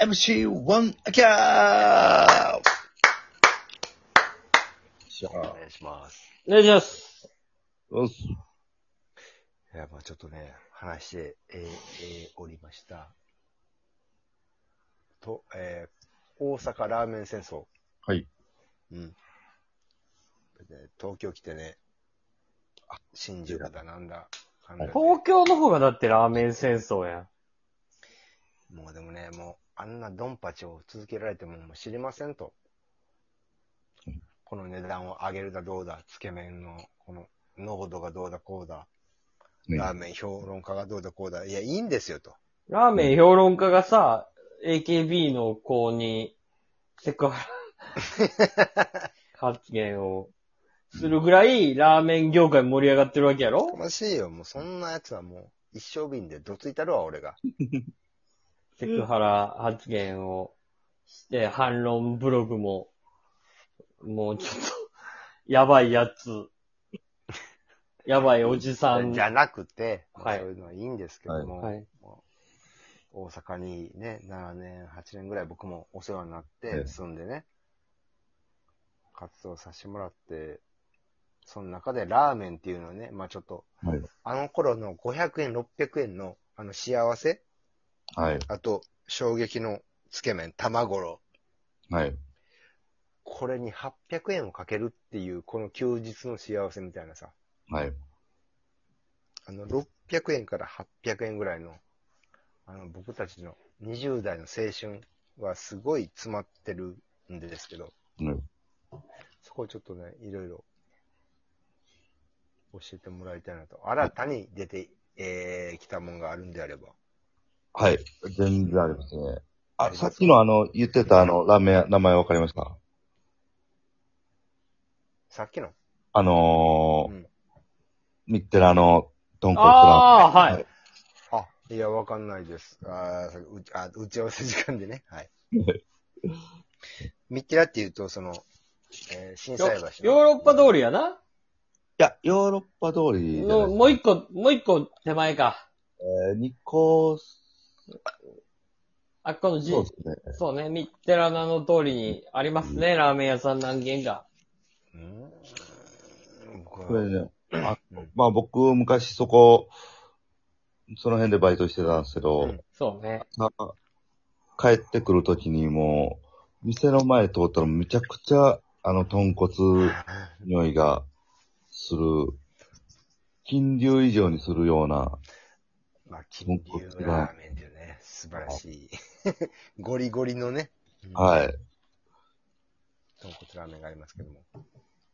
MC1 アキャーじゃあ、お願いします。お願いします。おっすいや、まあちょっとね、話して、えーえーおりました。と、えー大阪ラーメン戦争。はい。うん。で東京来てね、あ新宿だなんだ、なんだで東京の方がだってラーメン戦争やん。もうでもね、もう、あんなドンパチを続けられてももう知りませんと。この値段を上げるだどうだ、つけ麺の、この、濃度がどうだこうだ、ねラーメン評論家がどうだこうだ、いや、いいんですよと。ラーメン評論家がさ、AKB の子にセクハラ発言をするぐらいラーメン業界盛り上がってるわけやろ？楽しいよ、もうそんなやつはもう、一生瓶でどついたるわ、俺が。セクハラ発言をして、反論ブログも、もうちょっと、やばいやつ、やばいおじさん。じゃなくて、まあはいそういうのはいいんですけども、はい。大阪にね、7年、8年ぐらい僕もお世話になっえて、え住んでね、活動させてもらって、その中でラーメンっていうのをね、まあちょっと、はい。あの頃の500円、600円の、あの幸せ、はい。あと、衝撃のつけ麺、卵ろはい。これに800円をかけるっていう、この休日の幸せみたいなさ、はい。あの、600円から800円ぐらいの、あの、僕たちの20代の青春はすごい詰まってるんですけど、うんそこをちょっとね、いろいろ教えてもらいたいなと。新たに出て、えー、きたもんがあるんであれば。はい。全然ありますね。あ、さっきのあの、言ってたあの、ラーメン屋、名前わかりますか？さっきの？あのー、うん。ミッテラの、豚骨ラああ、はい。あ、いや、わかんないです。ああ、打ち合わせ時間でね。はい。ミッテラって言うと、その、えー、震ヨ災橋の。ヨーロッパ通りやな。いや、ヨーロッパ通りじゃないのですもう一個、もう一個手前か。えー、ニコス、あっこのじそうですね。そうね、ミッテラナの通りにありますね、ラーメン屋さん何軒か。うーん。ここれね、まあ僕、昔そこ、その辺でバイトしてたんですけど、うんそうね。あ帰ってくるときにもう、店の前通ったらめちゃくちゃ、あの、豚骨匂いがする、金龍以上にするような、まあ、金龍ラーメンって素晴らしい。ゴリゴリのね、うんはい。豚骨ラーメンがありますけども。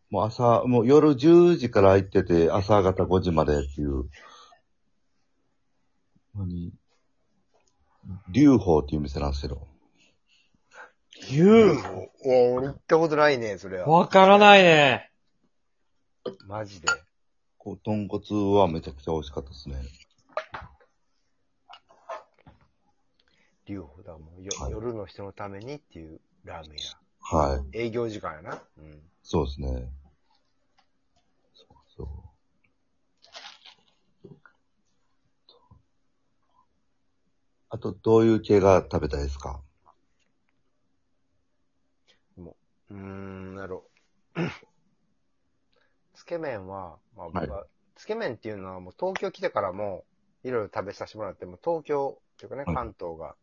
もう朝、もう夜10時から行ってて、朝方5時までっていう、何？龍宝っていう店なんですけど、牛お俺行ったことないね、それは。わからないね。マジで。こう豚骨はめちゃくちゃ美味しかったですね。龍宝だもんよ、はい夜の人のためにっていうラーメンはい。屋。営業時間やな。うん。そうですね。そうそう。あと、どういう系が食べたいですか？うーん、なるほど。つけ麺は、まあ僕は、つけ麺っていうのはもう東京来てからも、いろいろ食べさせてもらっても、東京っていうかね、はい関東が、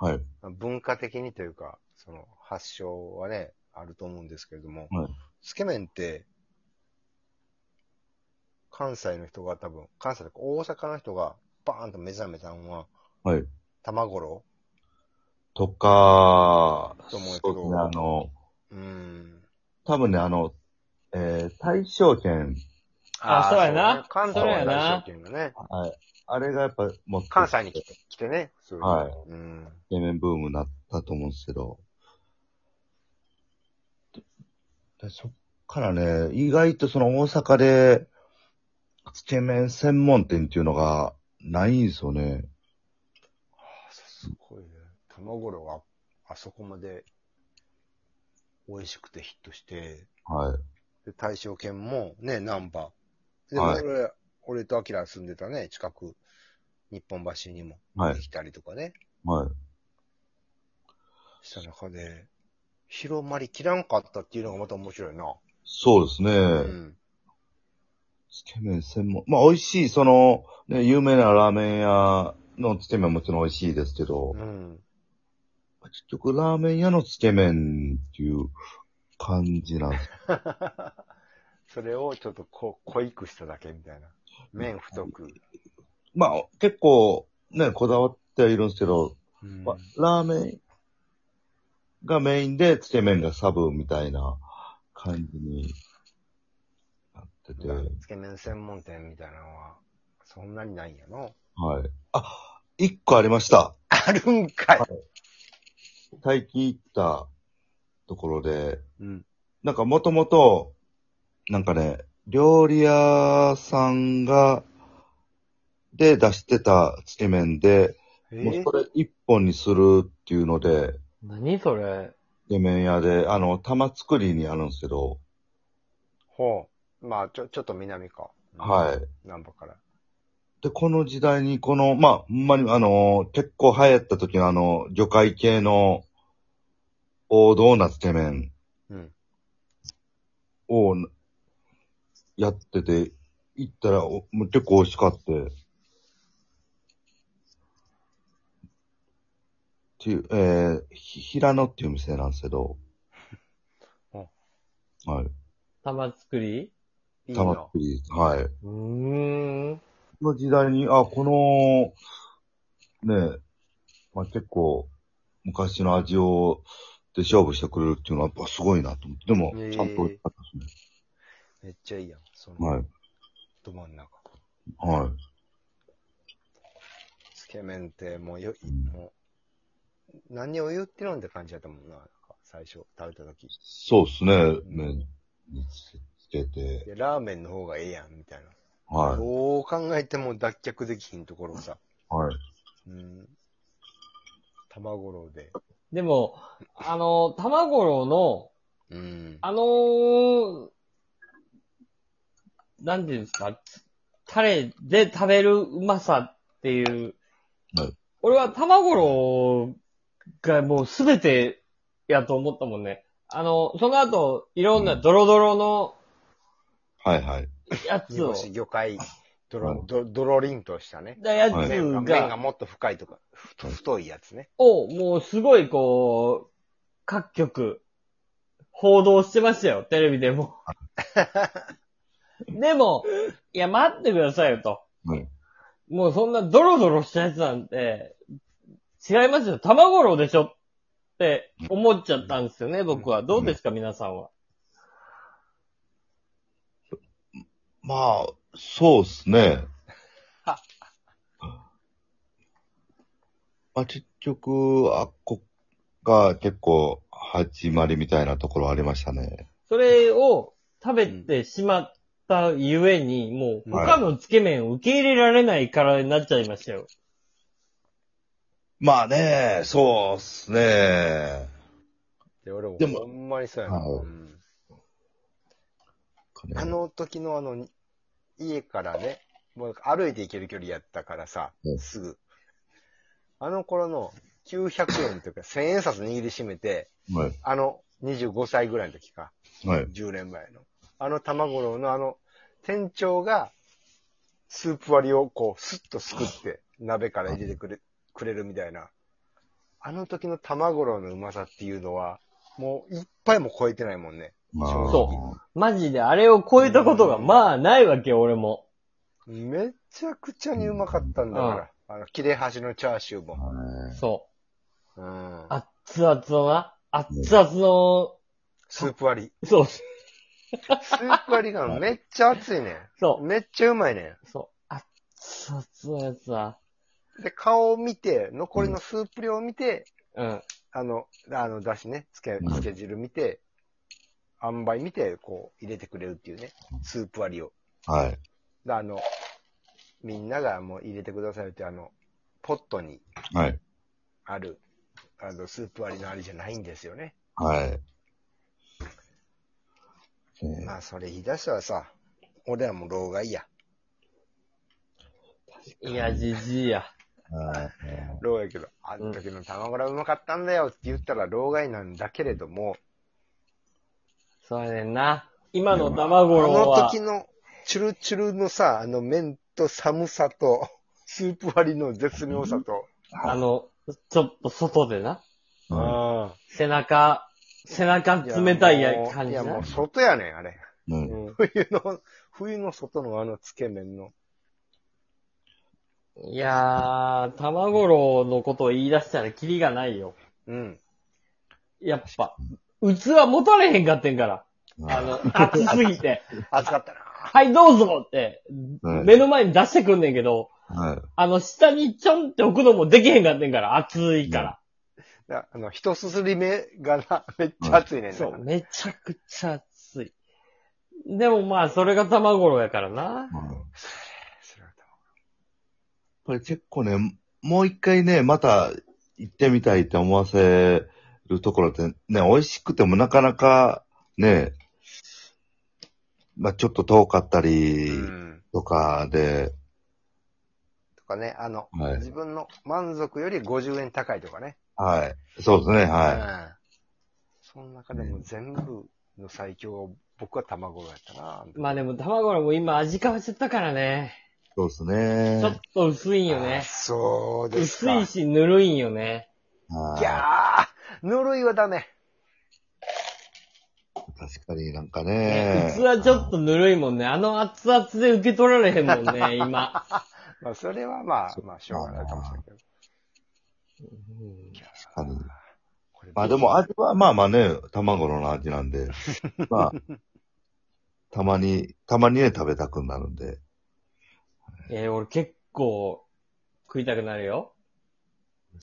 はい。まあ文化的にというか、その発祥はね、あると思うんですけれども、はいつけ麺って、関西の人が多分、関西とか大阪の人がバーンと目覚めたのは、はい。卵？ろとか、と思うけどそうですね、あの、うーん。多分ね、あの、えー、大正圏、あそうやなね関東は大正圏がね。はい。あれがやっぱ、もう、関西に来て来てね。そういうはい。うん。イケメンブームになったと思うんですけど。でそっからね、意外とその大阪で、つけ麺専門店っていうのがないんですよね。すごいね。卵ろがあそこまで美味しくてヒットして、はい。で大正圏もね、ナンバー。で、はい俺、俺とアキラ住んでたね、近く、日本橋にもはいできたりとかね。はい。した中で、広まりきらんかったっていうのがまた面白いな。そうですね。うん。つけ麺専門。まあ、美味しい、その、ね、有名なラーメン屋のつけ麺はもちろん美味しいですけど、うん。結局ラーメン屋のつけ麺っていう感じなんです。それをちょっとこ濃いくしただけみたいな。麺太く。まあ、結構、ね、こだわってはいるんですけど、うんまあ、ラーメンがメインで、つけ麺がサブみたいな感じになってて、つけ麺専門店みたいなのは、そんなにないんやの？はい。あ、一個ありました。あるんかい。最近行ったところで、うん。なんかもともと、なんかね、料理屋さんが、で出してたつけ麺で、えもうそれ一本にするっていうので、何それ？つけ麺屋で、あの、玉造りにあるんですけど、ほう。まあ、ちょ、ちょっと南か。はい。南部から。で、この時代に、この、まあ、ほんまに、あの、結構流行った時のあの、魚介系の王道なつけ麺うん。をやってて、行ったら、おもう結構美味しかって。っていう、えー、ひ平野っていう店なんですけど、おはい。玉作りいい玉の造。り、はい。うーん。この時代に、あ、この、ねえ、まあ、結構、昔の味を、で勝負してくれるっていうのは、やっぱすごいなと思って。でも、へえちゃんと美味しかったですめっちゃいいやん。そね。の、はい。ど真ん中。はい。つけ麺ってもうよ、もう、何を言ってるんって感じだったもんな。なんか最初、食べた時。そうですね。麺につけて。で、ラーメンの方がええやん、みたいな。はい。どう考えても脱却できひんところをさ。はい。うん。卵ろで。でも、あの、卵ろの、うん。あのー、なんていうんですか、タレで食べるうまさっていう、はい俺は卵ろがもうすべてやと思ったもんね。あの、その後、いろんなドロドロのはいはい。やつを、し、魚介、ドロう、んドドロリンとしたね。だやつはい麺が、麺がが、もっと深いとか、ふ太いやつね。を、もうすごいこう、各局、報道してましたよ、テレビでも。でも、いや、待ってくださいよと。はい。もうそんなドロドロしたやつなんて、違いますよ。卵ろでしょって思っちゃったんですよね、僕は。どうですか、皆さんは？まあ、そうですね。まあ、結局、あっこが結構始まりみたいなところありましたね。それを食べてしまったゆえに、もう他のつけ麺を受け入れられないからになっちゃいましたよ。まあね、そうっすね。で、俺もでもほんまにそうやな。はいうんあの時のあの、家からね、もう歩いて行ける距離やったからさう、んすぐ。あの頃の900円というか1000円札握りしめて、はい。あの25歳ぐらいの時か、はい。10年前の。あの卵ののあの、店長が、スープ割りをこう、スッとすくって、鍋から入れてくれ、くれるみたいな。あの時の卵のうまさっていうのは、もう一杯も超えてないもんね。まあ、そマジであれを超えたことがまあないわけよ、俺も。めちゃくちゃにうまかったんだから。あの、切れ端のチャーシューも。はいそうんう。。熱々のな、熱々の、スープ割り。そう、スープ割りがめっちゃ熱いねそん。めっちゃうまいねう、そう。熱々のやつだ。ん。で、顔を見て、残りのスープ量を見て、うん。あの、あの、だしね、つけ、うんつけ汁見て、塩梅見て、こう、入れてくれるっていうね、スープ割りを。はい。で、あの、みんながもう入れてくださいって、あの、ポットにはい。ある、あの、スープ割りのありじゃないんですよね。はい。えーまあ、それ言い出したらさ、俺はもう老害や。いや、じじいや。ローやけど、あの時の卵がうまかったんだよって言ったら、老害なんだけれども、そうやねんな。今の卵あのは、時のチュルチュルのさ、あの麺と寒さと、スープ割りの絶妙さと、あの、ちょっと外でな。うん。あ背中、背中冷たいや感じいや、もなう。外やねん、あれ。うん。うん冬の、冬の外のあのつけ麺の。いやー、卵のことを言い出したらキリがないよ。うん。やっぱ、器持たれへんかってんから。あの、熱すぎて。暑かったな。はい、どうぞって、うん目の前に出してくんねんけど、はい。あの、下にちょんって置くのもできへんかってんから、熱いから。だあの、一すすり目がな、めっちゃ熱いねんな。そう、めちゃくちゃ熱い。でもまあ、それが卵やからな。うんやっそれはぱり結構ね、もう一回ね、また行ってみたいって思わせるところってね、美味しくてもなかなかね、まあちょっと遠かったりうん。とかで、とかね、あの、はい自分の満足より50円高いとかね。はい。そうですね、はうん。その中でも全部の最強は僕は卵やったな。まあでも卵も今味変わっちゃったからね。い。そうですね。ちょっと薄いんよね。そうですか。薄いし、ぬるいんよね。はいいやー、ぬるいはダメ。確かになんかねね。器ちょっとぬるいもんね。あの熱々で受け取られへんもんね、今。まあ、それはまあ、まあ、しょうがないかもしれないけど。うん確かに。これまあでも味はまあまあね、卵の味なんで、まあ、たまに、たまにね、食べたくなるんで。えー俺結構食いたくなるよ。